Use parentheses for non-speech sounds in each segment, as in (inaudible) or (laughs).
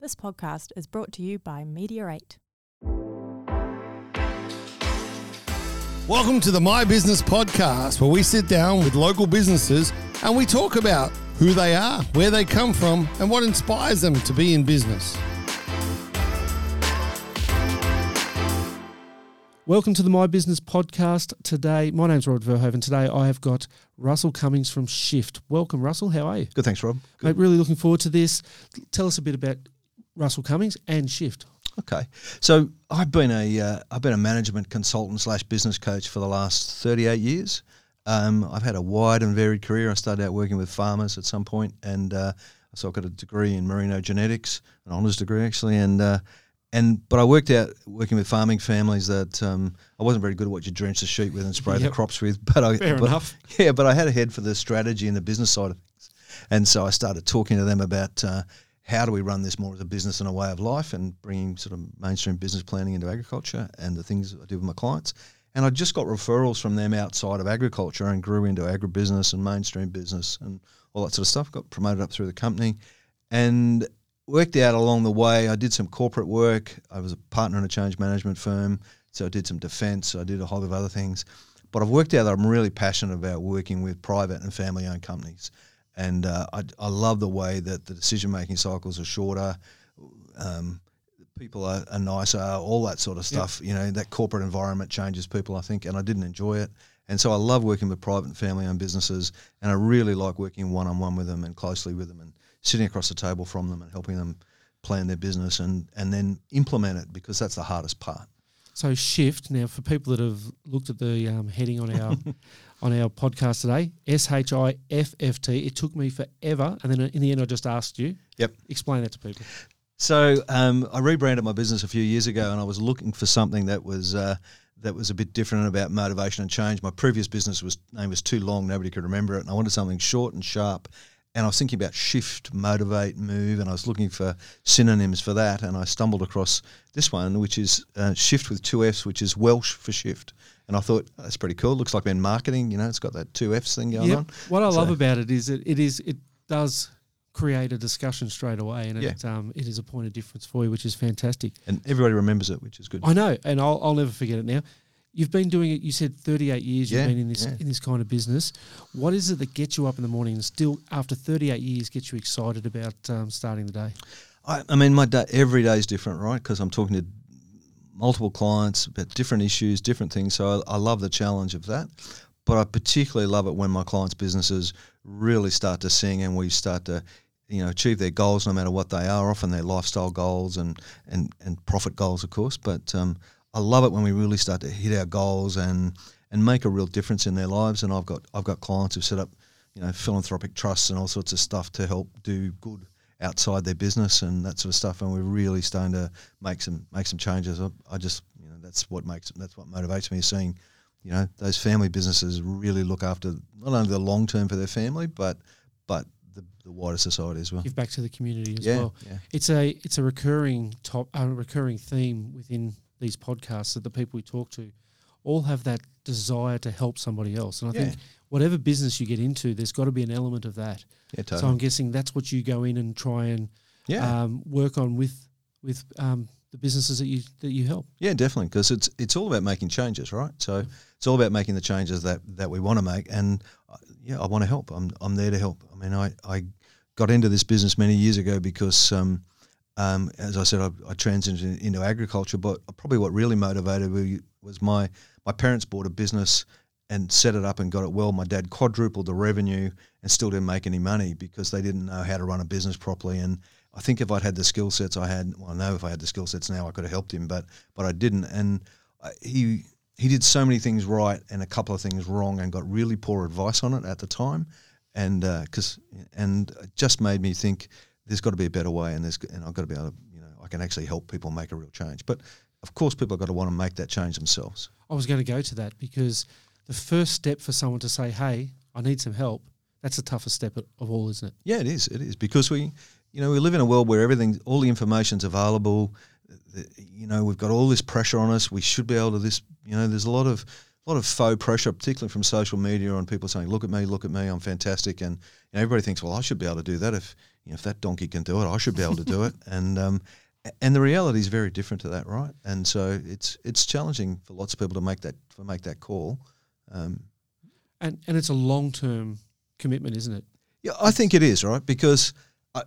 This podcast is brought to you by Media 8. Welcome to the My Business Podcast, where we sit down with local businesses and we talk about who they are, where they come from, and what inspires them to be in business. Welcome to the My Business Podcast. Today, my name's Rob Verhoeve. Today, I have got Russell Cummings from Shifft. Welcome, Russell. How are you? Good, thanks, Rob. Mate, really looking forward to this. Tell us a bit about Russell Cummings and Shifft. Okay, so I've been a uh, I've been a management consultant slash business coach for the last thirty eight years. Um, I've had a wide and varied career. I started out working with farmers at some point, and uh, so I got a degree in merino genetics, an honours degree actually, and uh, and but I worked out working with farming families that um, I wasn't very good at what you drench the sheep with and spray Yep. the crops with. But I Fair but, enough. (laughs) Yeah, but I had a head for the strategy and the business side of things, and so I started talking to them about uh, how do we run this more as a business and a way of life, and bringing sort of mainstream business planning into agriculture and the things I do with my clients. And I just got referrals from them outside of agriculture and grew into agribusiness and mainstream business and all that sort of stuff. Got promoted up through the company, and worked out along the way. I did some corporate work. I was a partner in a change management firm, so I did some defence. I did a whole lot of other things. But I've worked out that I'm really passionate about working with private and family-owned companies, and uh, I, I love the way that the decision-making cycles are shorter. Um, people are, are nicer, all that sort of stuff. You know, that corporate environment changes people, I think, and I didn't enjoy it. And so I love working with private and family-owned businesses, and I really like working one-on-one with them and closely with them, and sitting across the table from them and helping them plan their business and and then implement it because that's the hardest part. So Shifft now for people that have looked at the um, heading on our (laughs) on our podcast today, S H I F F T. It took me forever, and then in the end, I just asked you. Yep. Explain that to people. So um, I rebranded my business a few years ago, and I was looking for something that was uh, that was a bit different about motivation and change. My previous business was name was too long; nobody could remember it, and I wanted something short and sharp. And I was thinking about shift, motivate, move, and I was looking for synonyms for that. And I stumbled across this one, which is uh, shift with two Fs, which is Welsh for shift. And I thought that's pretty cool. Looks like in marketing, you know, it's got that two Fs thing going Yep. on. What I love about it is that it is it does create a discussion straight away, and Yeah. it um, it is a point of difference for you, which is fantastic. And everybody remembers it, which is good. I know, and I'll, I'll never forget it now. You've been doing it. You said 38 years. Yeah, you've been in this yeah. in this kind of business. What is it that gets you up in the morning and still, after 38 years, gets you excited about um, starting the day? I, I mean, my day, every day is different, right? Because I'm talking to multiple clients about different issues, different things. So I, I love the challenge of that. But I particularly love it when my clients' businesses really start to sing and we start to, you know, achieve their goals, no matter what they are. Often their lifestyle goals and and and profit goals, of course. But um, I love it when we really start to hit our goals and and make a real difference in their lives. And I've got I've got clients who've set up, you know, philanthropic trusts and all sorts of stuff to help do good outside their business and that sort of stuff. And we're really starting to make some make some changes. I, I just you know that's what makes that's what motivates me is seeing, you know, those family businesses really look after not only the long term for their family, but but the, the wider society as well. Give back to the community as Yeah, well. yeah. It's a it's a recurring top a recurring theme within these podcasts that the people we talk to all have that desire to help somebody else. And I Yeah. think whatever business you get into, there's got to be an element of that. Yeah, totally. So. I'm guessing that's what you go in and try and yeah. um, work on with with um, the businesses that you that you help. Yeah, definitely, because it's it's all about making changes, right? So it's all about making the changes that, that we want to make, and uh, yeah, I want to help. I'm I'm there to help. I mean, I, I got into this business many years ago because, um, um, as I said, I, I transitioned into agriculture, but probably what really motivated me was my my parents bought a business and set it up and got it well. My dad quadrupled the revenue and still didn't make any money because they didn't know how to run a business properly. And I think if I'd had the skill sets I had, well, I know if I had the skill sets now, I could have helped him, but but I didn't. And I, he he did so many things right and a couple of things wrong, and got really poor advice on it at the time. And because and it just made me think there's got to be a better way, and there's and I've got to be able to you know I can actually help people make a real change. But of course, people have got to want to make that change themselves. I was going to go to that because the first step for someone to say, "Hey, I need some help," that's the toughest step of of all, isn't it? Yeah, it is. It is because we, you know, we live in a world where everything, all the information's available. You know, we've got all this pressure on us. We should be able to this. You know, there's a lot of a lot of faux pressure, particularly from social media, on people saying, "Look at me, look at me, I'm fantastic," and you know, everybody thinks, "Well, I should be able to do that if you know, if that donkey can do it, I should be able to do it. (laughs) And um, and the reality is very different to that, right? And so it's it's challenging for lots of people to make that to make that call. Um, And and it's a long term commitment, isn't it? yeah, I think it is right because I,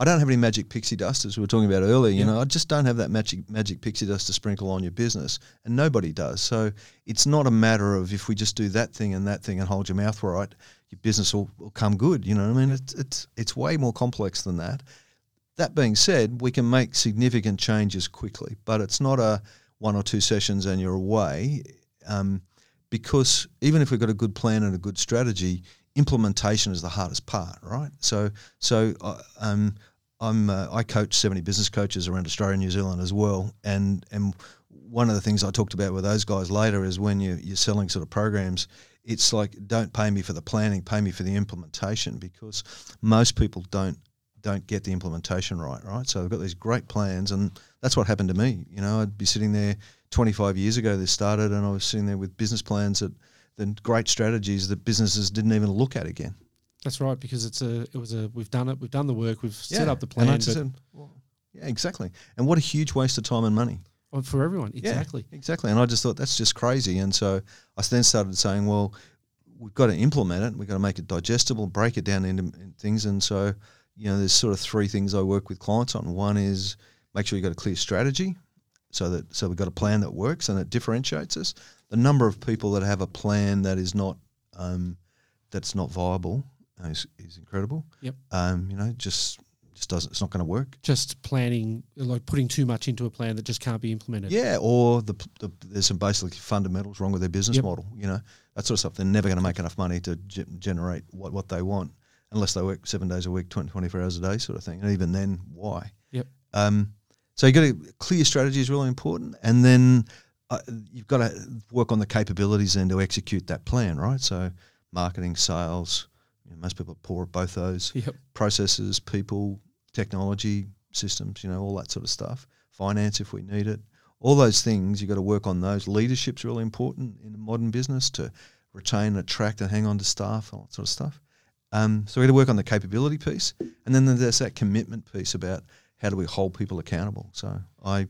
I don't have any magic pixie dust as we were talking about earlier. You Yeah. know, I just don't have that magic magic pixie dust to sprinkle on your business, and nobody does. So it's not a matter of if we just do that thing and that thing and hold your mouth right, your business will, will come good. You know, what I mean, it's it's it's way more complex than that. That being said, we can make significant changes quickly, but it's not a one or two sessions and you're away. Um, because even if we've got a good plan and a good strategy, implementation is the hardest part, right? So, so uh, um, I'm uh, I coach 70 business coaches around Australia and New Zealand as well, and and one of the things I talked about with those guys later is when you you're selling sort of programs, it's like don't pay me for the planning, pay me for the implementation because most people don't don't get the implementation right, right? So they've got these great plans, and that's what happened to me. You know, I'd be sitting there 25 years ago. This started, and I was sitting there with business plans that, then great strategies that businesses didn't even look at again. That's right, because it's a it was a we've done it, we've done the work, we've set up the And plan, but said, well, yeah, exactly. And what a huge waste of time and money. oh, for everyone, Yeah, exactly. exactly. And I just thought that's just crazy. And so I then started saying, well, we've got to implement it. We've got to make it digestible, break it down into things. And so, you know, there's sort of three things I work with clients on. One is make sure you've got a clear strategy so that so we've got a plan that works and it differentiates us. The number of people that have a plan that is not um, that's not viable is, is incredible. Yep. Um, you know, just just doesn't it's not going to work. Just planning, like putting too much into a plan that just can't be implemented. Yeah, or the, the there's some basically fundamentals wrong with their business Yep. model. You know that sort of stuff. They're never going to make enough money to ge- generate what, what they want unless they work seven days a week, 20, 24 hours a day, sort of thing. And even then, why? Yep. Um, so you've got a clear strategy is really important, and then uh, you've got to work on the capabilities then to execute that plan, right? So marketing, sales. You know, most people are poor at both those Yep. processes, people, technology, systems, you know, all that sort of stuff. Finance if we need it. All those things, you've got to work on those. Leadership's really important in a modern business to retain, attract, and hang on to staff, all that sort of stuff. Um, so we got to work on the capability piece. And then there's that commitment piece about how do we hold people accountable. So I,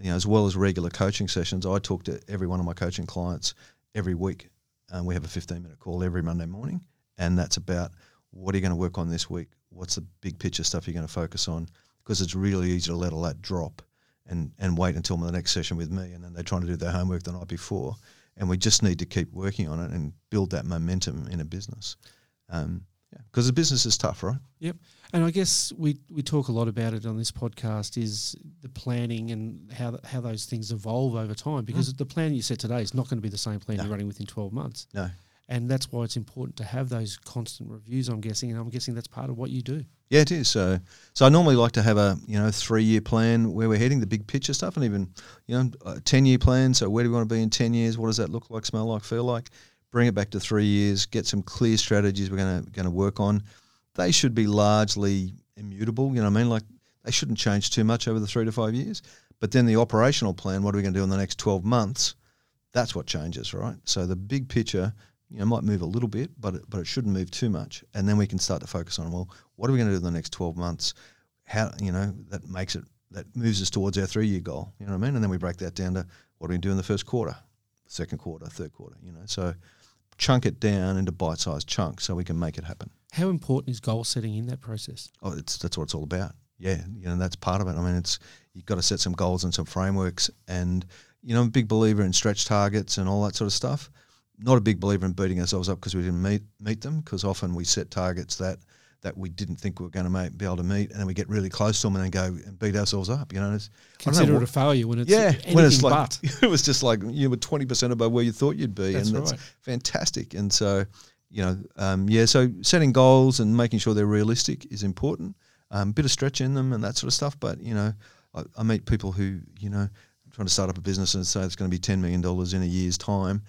you know, as well as regular coaching sessions, I talk to every one of my coaching clients every week. And we have a 15 minute call every Monday morning. And that's about what are you going to work on this week? What's the big picture stuff you're going to focus on? Because it's really easy to let all that drop and, and wait until the next session with me. And then they're trying to do their homework the night before. And we just need to keep working on it and build that momentum in a business. Um, because the business is tough, right? Yep. And I guess we, we talk a lot about it on this podcast is the planning and how th- how those things evolve over time mm. because the plan you set today is not going to be the same plan No. you're running within 12 months. No. And that's why it's important to have those constant reviews, I'm guessing. And I'm guessing that's part of what you do. Yeah, it is. So, so I normally like to have a you know three year plan where we're heading, the big picture stuff, and even you know a ten year plan. So where do we want to be in ten years? What does that look like, smell like, feel like? Bring it back to three years. Get some clear strategies we're going to going to work on. They should be largely immutable. You know what I mean? Like they shouldn't change too much over the three to five years. But then the operational plan, what are we going to do in the next twelve months? That's what changes, right? So the big picture, you know, might move a little bit, but it, but it shouldn't move too much. And then we can start to focus on well, what are we going to do in the next twelve months? How you know that makes it that moves us towards our three year goal. You know what I mean? And then we break that down to what are we going to do in the first quarter, second quarter, third quarter. You know, so chunk it down into bite sized chunks so we can make it happen. How important is goal setting in that process? Oh, it's that's what it's all about. Yeah, you know that's part of it. I mean, it's you've got to set some goals and some frameworks, and you know, I'm a big believer in stretch targets and all that sort of stuff. Not a big believer in beating ourselves up because we didn't meet meet them. Because often we set targets that that we didn't think we were going to make, be able to meet, and then we get really close to them and then go and beat ourselves up. You know, it's, I don't know it a failure when it's yeah, anything when it's like but. (laughs) it was just like you were twenty percent above where you thought you'd be, That's and that's right. fantastic. And so, you know, um, yeah, so setting goals and making sure they're realistic is important. Um, bit of stretch in them and that sort of stuff. But you know, I, I meet people who you know trying to start up a business and say it's going to be ten million dollars in a year's time.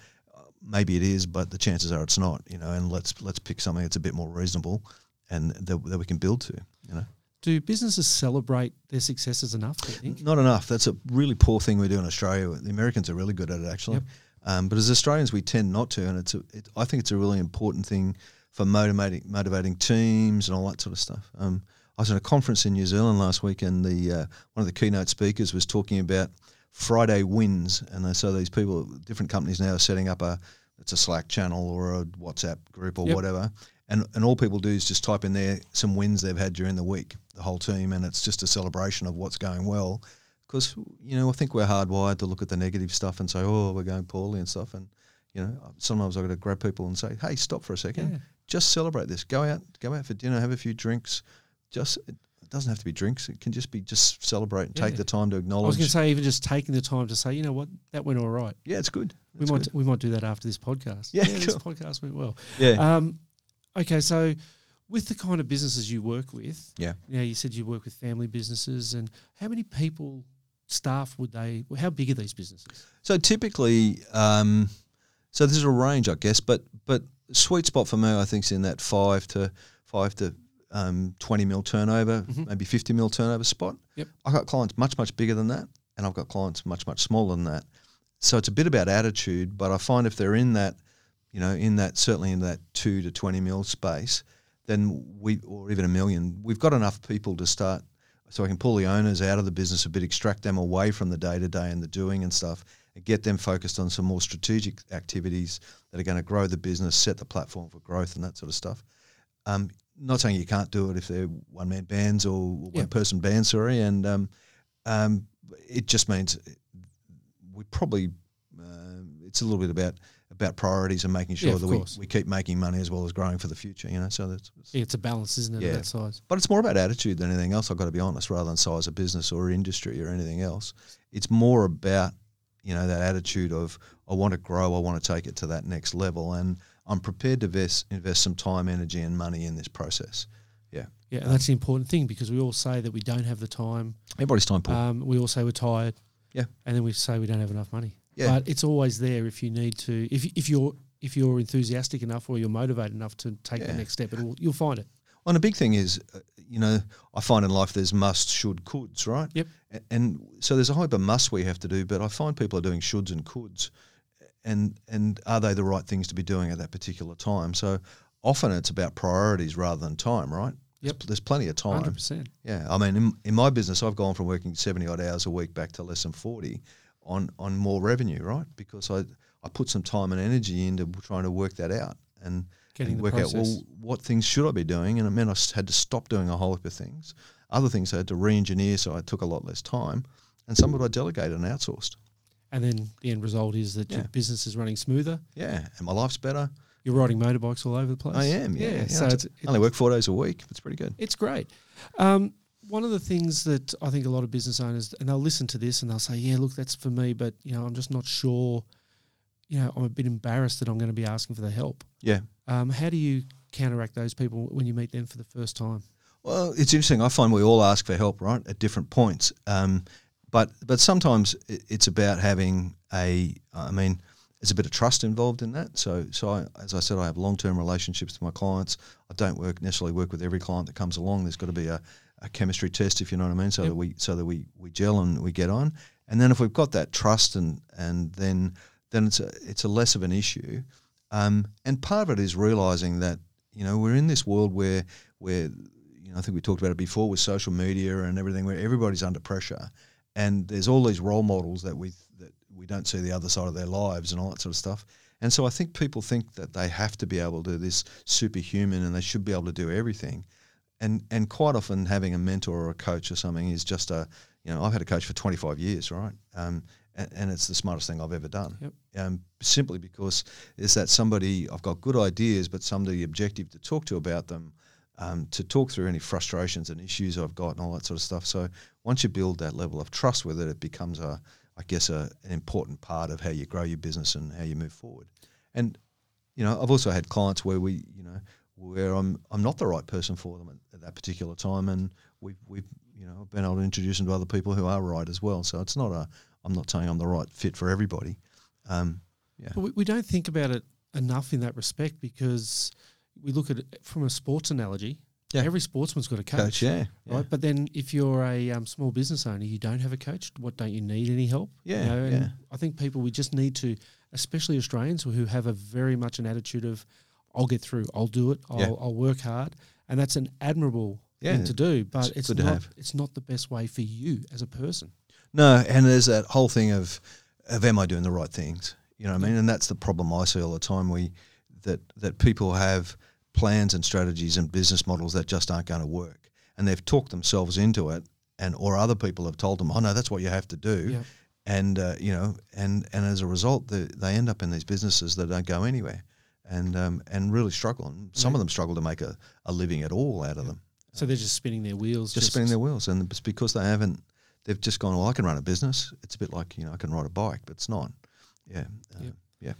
Maybe it is, but the chances are it's not. You know, and let's let's pick something that's a bit more reasonable and that, that we can build to. You know. Do businesses celebrate their successes enough, do you think? Not enough. That's a really poor thing we do in Australia. The Americans are really good at it, actually. Yep. Um, but as Australians, we tend not to, and it's a, it, I think it's a really important thing for motivating motivating teams and all that sort of stuff. Um, I was at a conference in New Zealand last week, and the uh, one of the keynote speakers was talking about Friday wins, and they, so these people, different companies now are setting up a it's a Slack channel or a WhatsApp group or Yep. whatever, and and all people do is just type in there some wins they've had during the week, the whole team, and it's just a celebration of what's going well. Because you know, I think we're hardwired to look at the negative stuff and say, "Oh, we're going poorly" and stuff. And you know, sometimes I've got to grab people and say, "Hey, stop for a second. Yeah. Just celebrate this. Go out, go out for dinner, have a few drinks. Just it doesn't have to be drinks. It can just be just celebrate and take the time to acknowledge. I was going to say, even just taking the time to say, you know what, that went all right. yeah, it's good. We might good. we might do that after this podcast. Yeah, this cool. podcast went well. Yeah. Um, okay, so with the kind of businesses you work with, Yeah. you know, you said you work with family businesses, and how many people, staff would they? How big are these businesses? So typically, um, so there's a range, I guess, but but sweet spot for me, I think, is in that five to five to um, twenty mil turnover, Mhm. maybe fifty mil turnover spot. Yep. I've got clients much much bigger than that, and I've got clients much much smaller than that. So it's a bit about attitude, but I find if they're in that, you know, in that certainly in that two to twenty mil space, then we or even a million, we've got enough people to start. So I can pull the owners out of the business a bit, extract them away from the day to day and the doing and stuff, and get them focused on some more strategic activities that are going to grow the business, set the platform for growth, and that sort of stuff. Um, not saying you can't do it if they're one man bands or one Yeah. person bands, sorry, and um, um, it just means we probably um it's a little bit about about priorities and making sure Yeah, that we, course. we keep making money as well as growing for the future. You know, so that's Yeah, it's a balance, isn't it? Yeah. That size. but it's more about attitude than anything else. I've got to be honest, rather than size of business or industry or anything else. It's more about you know that attitude of I want to grow, I want to take it to that next level, and I'm prepared to invest invest some time, energy, and money in this process. Yeah, Yeah, and that's the important thing because we all say that we don't have the time. everybody's time poor. Um, we all say we're tired. Yeah. and then we say we don't have enough money. Yeah. but it's always there if you need to. If if you're if you're enthusiastic enough or you're motivated enough to take the next step, it'll, you'll find it. And a big thing is, uh, you know, I find in life there's must, should, coulds, right? Yep. A- And so there's a of musts we have to do, but I find people are doing shoulds and coulds, and and are they the right things to be doing at that particular time? So often it's about priorities rather than time, right? Yep. There's, plenty of time. Hundred percent. Yeah, I mean, in, in my business, I've gone from working seventy odd hours a week back to less than forty on on more revenue, right? Because I I put some time and energy into trying to work that out and, Getting and work process. out well what things should I be doing, and it meant I had to stop doing a whole heap of things. Other things I had to re-engineer, so I took a lot less time, and some of it I delegated and outsourced. and then the end result is that your business is running smoother. Yeah, and my life's better. You're riding motorbikes all over the place. I am. Yeah, yeah. so I it's, I only work four days a week. It's pretty good. It's great. Um, one of the things that I think a lot of business owners, and they'll listen to this and they'll say, "Yeah, look, that's for me," but you know, I'm just not sure. You know, I'm a bit embarrassed that I'm going to be asking for the help. Yeah. Um, how do you counteract those people when you meet them for the first time? Well, it's interesting. I find we all ask for help, right, at different points. Um, but but sometimes it's about having a. I mean, there's a bit of trust involved in that. So so I, as I said, I have long term relationships with my clients. I don't work necessarily work with every client that comes along. There's got to be a, a chemistry test, if you know what I mean, so Yep. that we so that we we gel and we get on. And then if we've got that trust and and then then it's a it's a less of an issue. Um, and part of it is realizing that you know we're in this world where where you know I think we talked about it before with social media and everything where everybody's under pressure, and there's all these role models that we that we don't see the other side of their lives and all that sort of stuff. And so I think people think that they have to be able to do this superhuman and they should be able to do everything. And and quite often having a mentor or a coach or something is just a you know I've had a coach for 25 years, right? Um, and, and it's the smartest thing I've ever done. Yep. Um, simply because is that somebody I've got good ideas, but somebody objective to talk to about them, um, to talk through any frustrations and issues I've got and all that sort of stuff. So once you build that level of trust with it, it becomes a, I guess, a, an important part of how you grow your business and how you move forward. And you know, I've also had clients where we, you know, where I'm I'm not the right person for them at, at that particular time, and we've we've you know been able to introduce them to other people who are right as well. So it's not a I'm not saying I'm the right fit for everybody. Um, yeah, But we, we don't think about it enough in that respect because we look at it from a sports analogy. Yeah. Every sportsman's got a coach. coach, yeah, yeah. Right, but then if you're a um, small business owner, you don't have a coach. What don't you need any help? Yeah, you know, and yeah. I think people we just need to, especially Australians who have a very much an attitude of, "I'll get through. I'll do it. I'll, Yeah. I'll work hard," and that's an admirable Yeah, thing to do, but it's it's, not it's not the best way for you as a person. No, and there's that whole thing of of am I doing the right things? You know what I mean? And that's the problem I see all the time. We that that people have plans and strategies and business models that just aren't going to work, and they've talked themselves into it, and or other people have told them, oh no, that's what you have to do, Yeah. and uh, you know, and and as a result, they, they end up in these businesses that don't go anywhere, and um, and really struggle. And some of them struggle to make a, a living at all out of them So they're just spinning their wheels. just spinning their wheels, and it's because they haven't. They've just gone. Well, I can run a business. It's a bit like you know I can ride a bike, but it's not. Yeah, uh, Yep. yeah.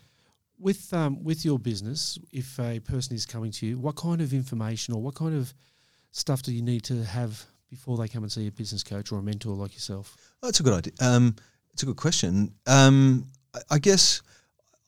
with um, with your business. If a person is coming to you, what kind of information or what kind of stuff do you need to have before they come and see a business coach or a mentor like yourself? Oh, that's a good idea. Um, it's a good question. Um, I, I guess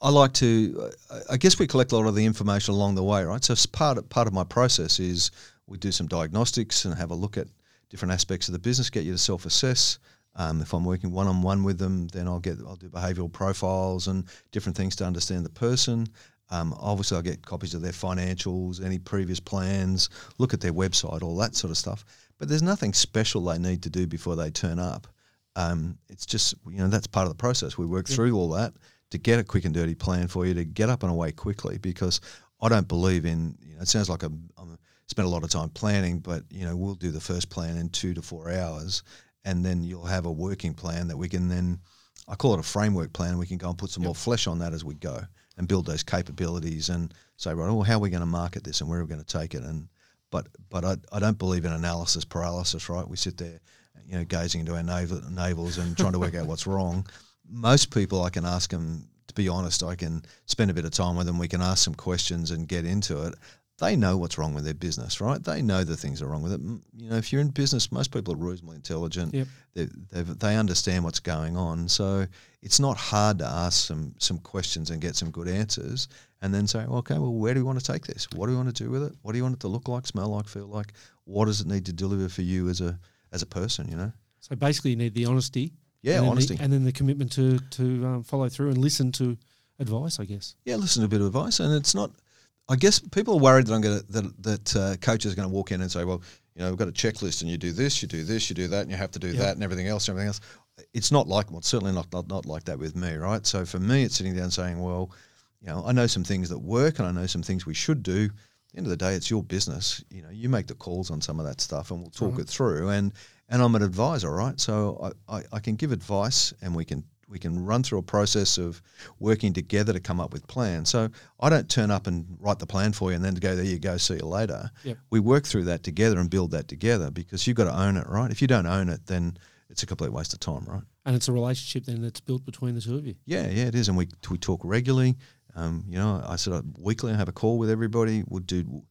I like to. I- I guess we collect a lot of the information along the way, right? So part of, part of my process is we do some diagnostics and have a look at different aspects of the business, get you to self assess. Um, if I'm working one on one with them, then I'll get I'll do behavioural profiles and different things to understand the person. Um, obviously, I'll get copies of their financials, any previous plans, look at their website, all that sort of stuff. But there's nothing special they need to do before they turn up. Um, it's just you know that's part of the process. We work Yep. through all that to get a quick and dirty plan for you to get up and away quickly because I don't believe in. You know, it sounds like I'm, I'm spent a lot of time planning, but you know we'll do the first plan in two to four hours, and then you'll have a working plan that we can then. I call it a framework plan. We can go and put some Yep. more flesh on that as we go and build those capabilities and say, right, well, how are we going to market this and where are we going to take it? And but but I, I don't believe in analysis paralysis. Right? We sit there, you know, gazing into our navel, navels and trying to work out what's wrong. Most people, I can ask them. To be honest, I can spend a bit of time with them. We can ask some questions and get into it. They know what's wrong with their business, right? They know the things are wrong with it. You know, if you're in business, most people are reasonably intelligent. Yep. They, they they understand what's going on, so it's not hard to ask some some questions and get some good answers, and then say, okay, well, where do we want to take this? What do we want to do with it? What do you want it to look like, smell like, feel like? What does it need to deliver for you as a as a person? You know? So basically, you need the honesty. Yeah, and then the- honesty. and then the commitment to to um, follow through and listen to advice. I guess. yeah, listen to a bit of advice, and it's not. I guess people are worried that I'm going to that that uh, coaches are going to walk in and say, well, you know, we've got a checklist, and you do this, you do this, you do that, and you have to do Yeah. that, and everything else, and everything else. It's not like, well, it's certainly not, not not like that with me, right? So for me, it's sitting down saying, well, you know, I know some things that work, and I know some things we should do. At the end of the day, it's your business. You know, you make the calls on some of that stuff, and we'll talk Right. it through. And and I'm an advisor, right? So I, I, I can give advice, and we can we can run through a process of working together to come up with plans. So I don't turn up and write the plan for you and then go, there you go, see you later. Yep. We work through that together and build that together because you've got to own it, right? If you don't own it, then it's a complete waste of time, right? And it's a relationship then that's built between the two of you. Yeah, yeah, it is. And we, we talk regularly. Um, you know, I sort of weekly I have a call with everybody. We'll do,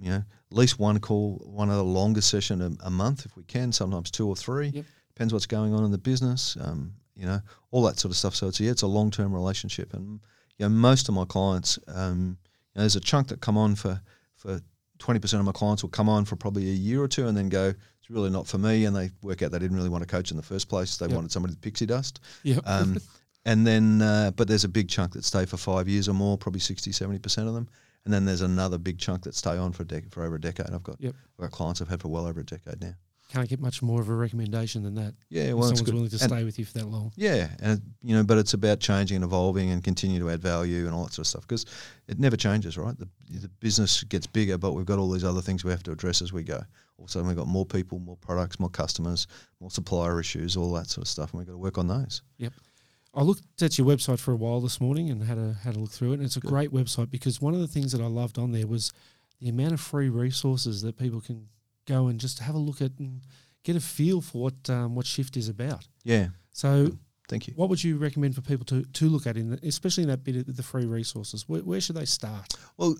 you know, at least one call, one other longer session a, a month if we can, sometimes two or three. Yep. Depends what's going on in the business, um, you know, all that sort of stuff. So it's, yeah, it's a long term relationship. And, you know, most of my clients, um, you know, there's a chunk that come on for, for 20% of my clients will come on for probably a year or two and then go, it's really not for me. And they work out they didn't really want to coach in the first place. They Yep. wanted somebody with pixie dust. Yeah. Um, (laughs) and then, uh, but there's a big chunk that stay for five years or more, probably 60, 70% of them. And then there's another big chunk that stay on for a dec- for over a decade. I've got, Yep. I've got clients I've had for well over a decade now. Can't get much more of a recommendation than that. Yeah, well, someone's willing to And- stay with you for that long. Yeah, and you know, but it's about changing and evolving and continue to add value and all that sort of stuff because it never changes, right? The, the business gets bigger, but we've got all these other things we have to address as we go. All of a sudden, we've got more people, more products, more customers, more supplier issues, all that sort of stuff, and we've got to work on those. I looked at your website for a while this morning and had a had a look through it. And it's a Good. great website because one of the things that I loved on there was the amount of free resources that people can go and just have a look at and get a feel for what um, what Shifft is about. Yeah, So, thank you. what would you recommend for people to, to look at in, the, especially in that bit of the free resources? Where, where should they start? Well,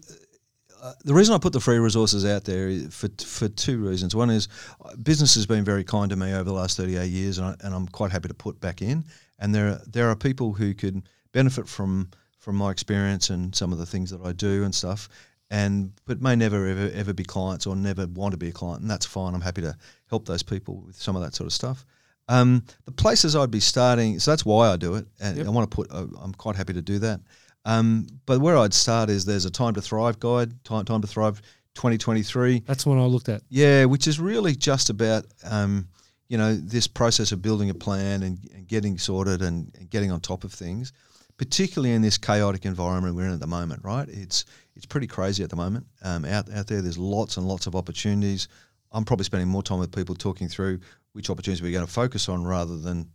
uh, the reason I put the free resources out there is for for two reasons. One is uh, business has been very kind to me over the last 38 years, and, I, and I'm quite happy to put back in. And there are, there are people who could benefit from from my experience and some of the things that I do and stuff, and but may never ever ever be clients or never want to be a client, and that's fine. I'm happy to help those people with some of that sort of stuff. Um, the places I'd be starting, so that's why I do it, and Yep. I want to put. Uh, I'm quite happy to do that. Um, but where I'd start is there's a Time to Thrive guide, Time, time to Thrive 2023. That's one I looked at. Yeah, which is really just about um, you know this process of building a plan and, and getting sorted and, and getting on top of things, particularly in this chaotic environment we're in at the moment. Right? It's it's pretty crazy at the moment. Um, out out there, there's lots and lots of opportunities. I'm probably spending more time with people talking through which opportunities we're going to focus on rather than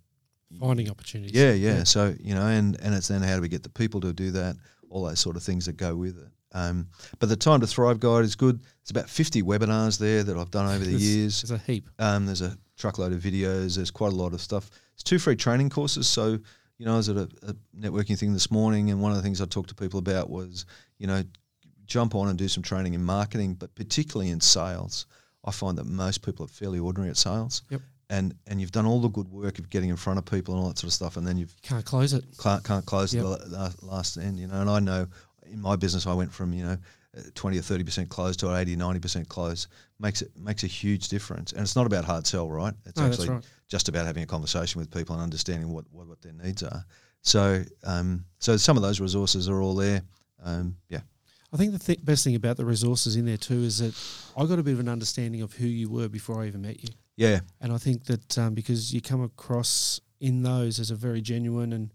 Finding opportunities. yeah, yeah. So you know, and and it's then how do we get the people to do that? All those sort of things that go with it. Um, but the Time to Thrive guide is good. It's about 50 webinars there that I've done over the (laughs) There's- years. There's a heap. Um, there's a truckload of videos. There's quite a lot of stuff. It's two free training courses. So you know, I was at a, a networking thing this morning, and one of the things I talked to people about was you know, jump on and do some training in marketing, but particularly in sales. I find that most people are fairly ordinary at sales. Yep. And and you've done all the good work of getting in front of people and all that sort of stuff, and then you've Can't close it. can't, can't close Yep. at the last end, you know. And I know in my business, I went from you know uh, twenty or thirty percent close to 80, 90 percent close. Makes it makes a huge difference, and it's not about hard sell, right? It's No, actually right. just about having a conversation with people and understanding what, what, what their needs are. So um, so some of those resources are all there. Um, yeah, I think the th- best thing about the resources in there too is that I got a bit of an understanding of who you were before I even met you. Yeah, And I think that um, because you come across in those as a very genuine and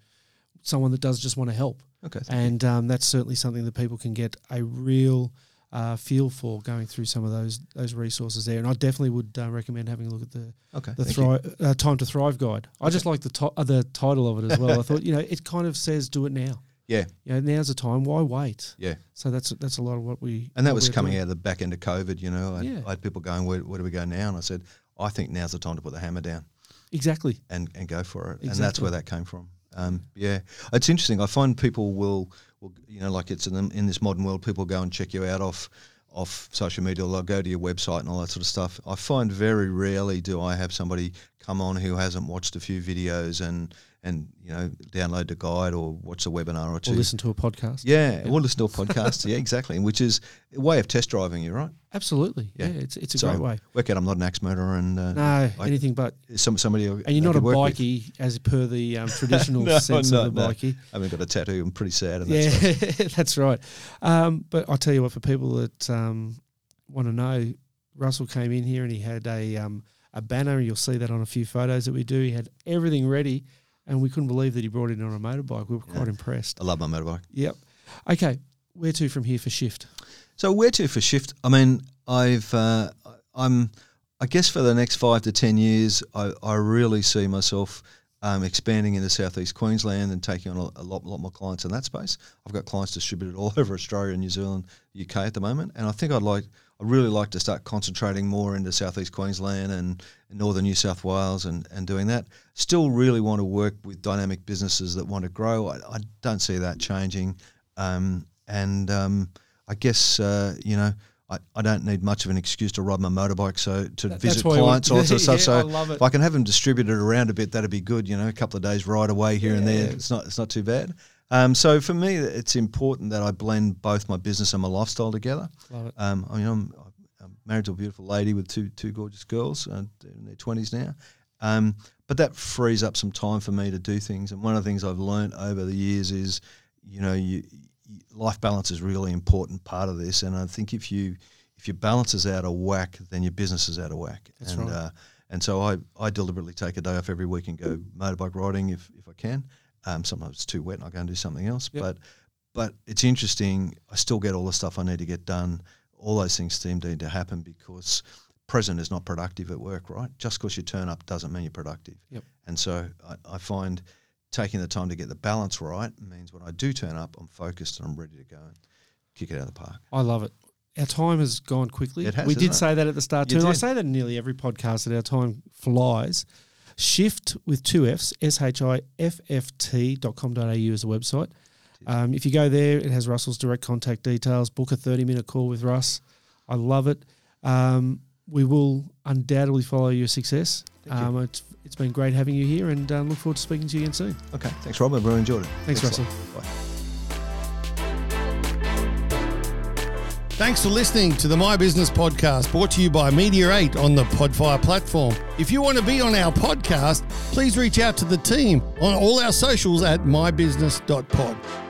someone that does just want to help. okay. And um, that's certainly something that people can get a real uh, feel for going through some of those those resources there. And I definitely would uh, recommend having a look at the okay, the thrive, uh, Time to Thrive guide. I just like the to- uh, the title of it as well. I (laughs) thought you know it kind of says do it now. Yeah, You know, now's the time. Why wait? yeah. So that's that's a lot of what we And that was coming doing. out of the back end of COVID. You know, I, Yeah. I had people going, where, where do we go now? And I said, I think now's the time to put the hammer down. Exactly. and, and go for it. And that's where that came from. Um, yeah, it's interesting. I find people will, will you know, like it's in, the, in this modern world, people go and check you out off off social media. They'll go to your website and all that sort of stuff. I find very rarely do I have somebody come on who hasn't watched a few videos and and you know download the guide or watch a webinar or two. Or listen to a podcast. yeah, or listen to a podcast. yeah, exactly. Which is a way of test driving you, right? Absolutely. Yeah. Yeah. it's it's a So great way. Work out I'm not an axe murderer and uh, No, I- anything but. some somebody And you're not a bikie, as per the um, (laughs) traditional No, sense no, of the no. bikie. I haven't got a tattoo. I'm pretty sad. And that's Yeah, (laughs) that's right. Um, but I'll tell you what, for people that um, want to know, Russell came in here and he had a um, a banner. You'll see that on a few photos that we do. He had everything ready, and we couldn't believe that he brought it on a motorbike. We were quite impressed. I love my motorbike. Yep. Okay, where to from here for Shifft? So where to for Shifft? I mean, I've uh, I'm I guess for the next five to ten years, I, I really see myself um, expanding into southeast Queensland and taking on a, a lot lot more clients in that space. I've got clients distributed (laughs) all over Australia, and New Zealand, UK at the moment, and I think I'd like I really like to start concentrating more into southeast Queensland and northern New South Wales and, and doing that. Still really want to work with dynamic businesses that want to grow. I, I don't see that changing. Um, and um, I guess, uh, you know, I, I don't need much of an excuse to ride my motorbike, so to That- visit that's why I clients, all that sort of stuff. So I if I can have them distributed around a bit, that'd be good. You know, a couple of days right away here and there. Yeah. It's not it's not too bad. Um, so for me, it's important that I blend both my business and my lifestyle together. Love it. Um, I mean, I'm, I'm married to a beautiful lady with two two gorgeous girls uh, in their twenties now. Um, but that frees up some time for me to do things. And one of the things I've learned over the years is, you know, you, you, life balance is a really important part of this. And I think if you if your balance is out of whack, then your business is out of whack. That's and right. uh, and so I, I deliberately take a day off every week and go motorbike riding if, if I can. Um, sometimes it's too wet and I go and do something else. Yep. But but it's interesting. I still get all the stuff I need to get done. All those things seem to need to happen because present is not productive at work, right? Just because you turn up doesn't mean you're productive. Yep. And so I, I find taking the time to get the balance right means when I do turn up, I'm focused and I'm ready to go and kick it out of the park. I love it. Our time has gone quickly. Has, we did it? say that at the start You too. And I say that in nearly every podcast that our time flies. Shift with two F's, S H I F F T dot com dot au is the website. Um, if you go there, it has Russell's direct contact details. Book a 30 minute call with Russ. I love it. Um, we will undoubtedly follow your success. Thank you. Um, it's, it's been great having you here and um, look forward to speaking to you again soon. Okay. Thanks, Rob. I really enjoyed it. Thanks, a Russell. Bye. Thanks for listening to the My Business Podcast brought to you by Media 8 on the Podfire platform. If you want to be on our podcast, please reach out to the team on all our socials at mybusiness.pod.